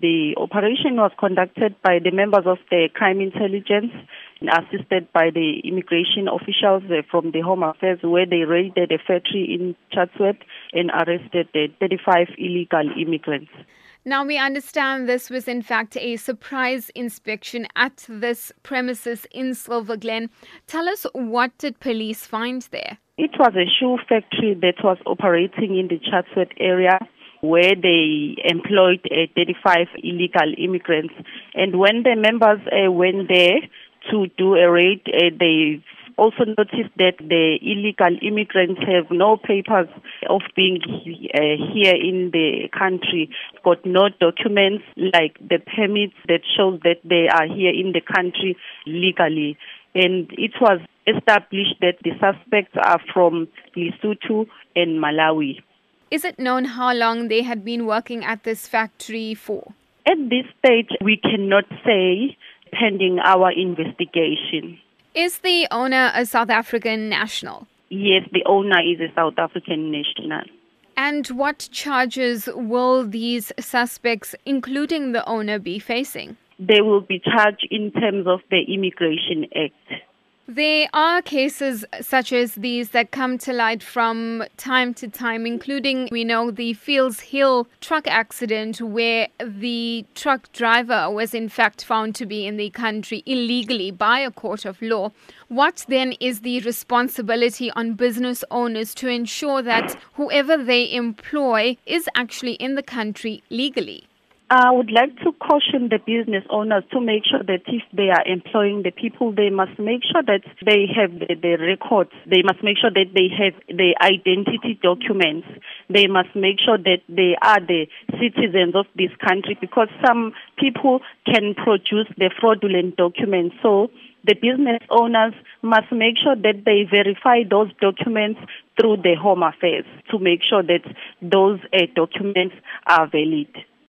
The operation was conducted by the members of the crime intelligence and assisted by the immigration officials uh, from the Home Affairs where they raided a factory in Chatsworth and arrested uh, 35 illegal immigrants. Now, we understand this was in fact a surprise inspection at this premises in Silverglen. Tell us what did police find there? It was a shoe factory that was operating in the Chatsworth area where they employed uh, 35 illegal immigrants. And when the members uh, went there to do a raid, uh, they also noticed that the illegal immigrants have no papers of being uh, here in the country, got no documents like the permits that shows that they are here in the country legally. And it was established that the suspects are from Lesotho and Malawi. Is it known how long they had been working at this factory for? At this stage, we cannot say pending our investigation. Is the owner a South African national? Yes, the owner is a South African national. And what charges will these suspects, including the owner, be facing? They will be charged in terms of the Immigration Act. There are cases such as these that come to light from time to time, including, we know, the Fields Hill truck accident, where the truck driver was in fact found to be in the country illegally by a court of law. What then is the responsibility on business owners to ensure that whoever they employ is actually in the country legally? I would like to caution the business owners to make sure that if they are employing the people, they must make sure that they have the, the records. They must make sure that they have the identity documents. They must make sure that they are the citizens of this country because some people can produce the fraudulent documents. So the business owners must make sure that they verify those documents through the Home Affairs to make sure that those uh, documents are valid.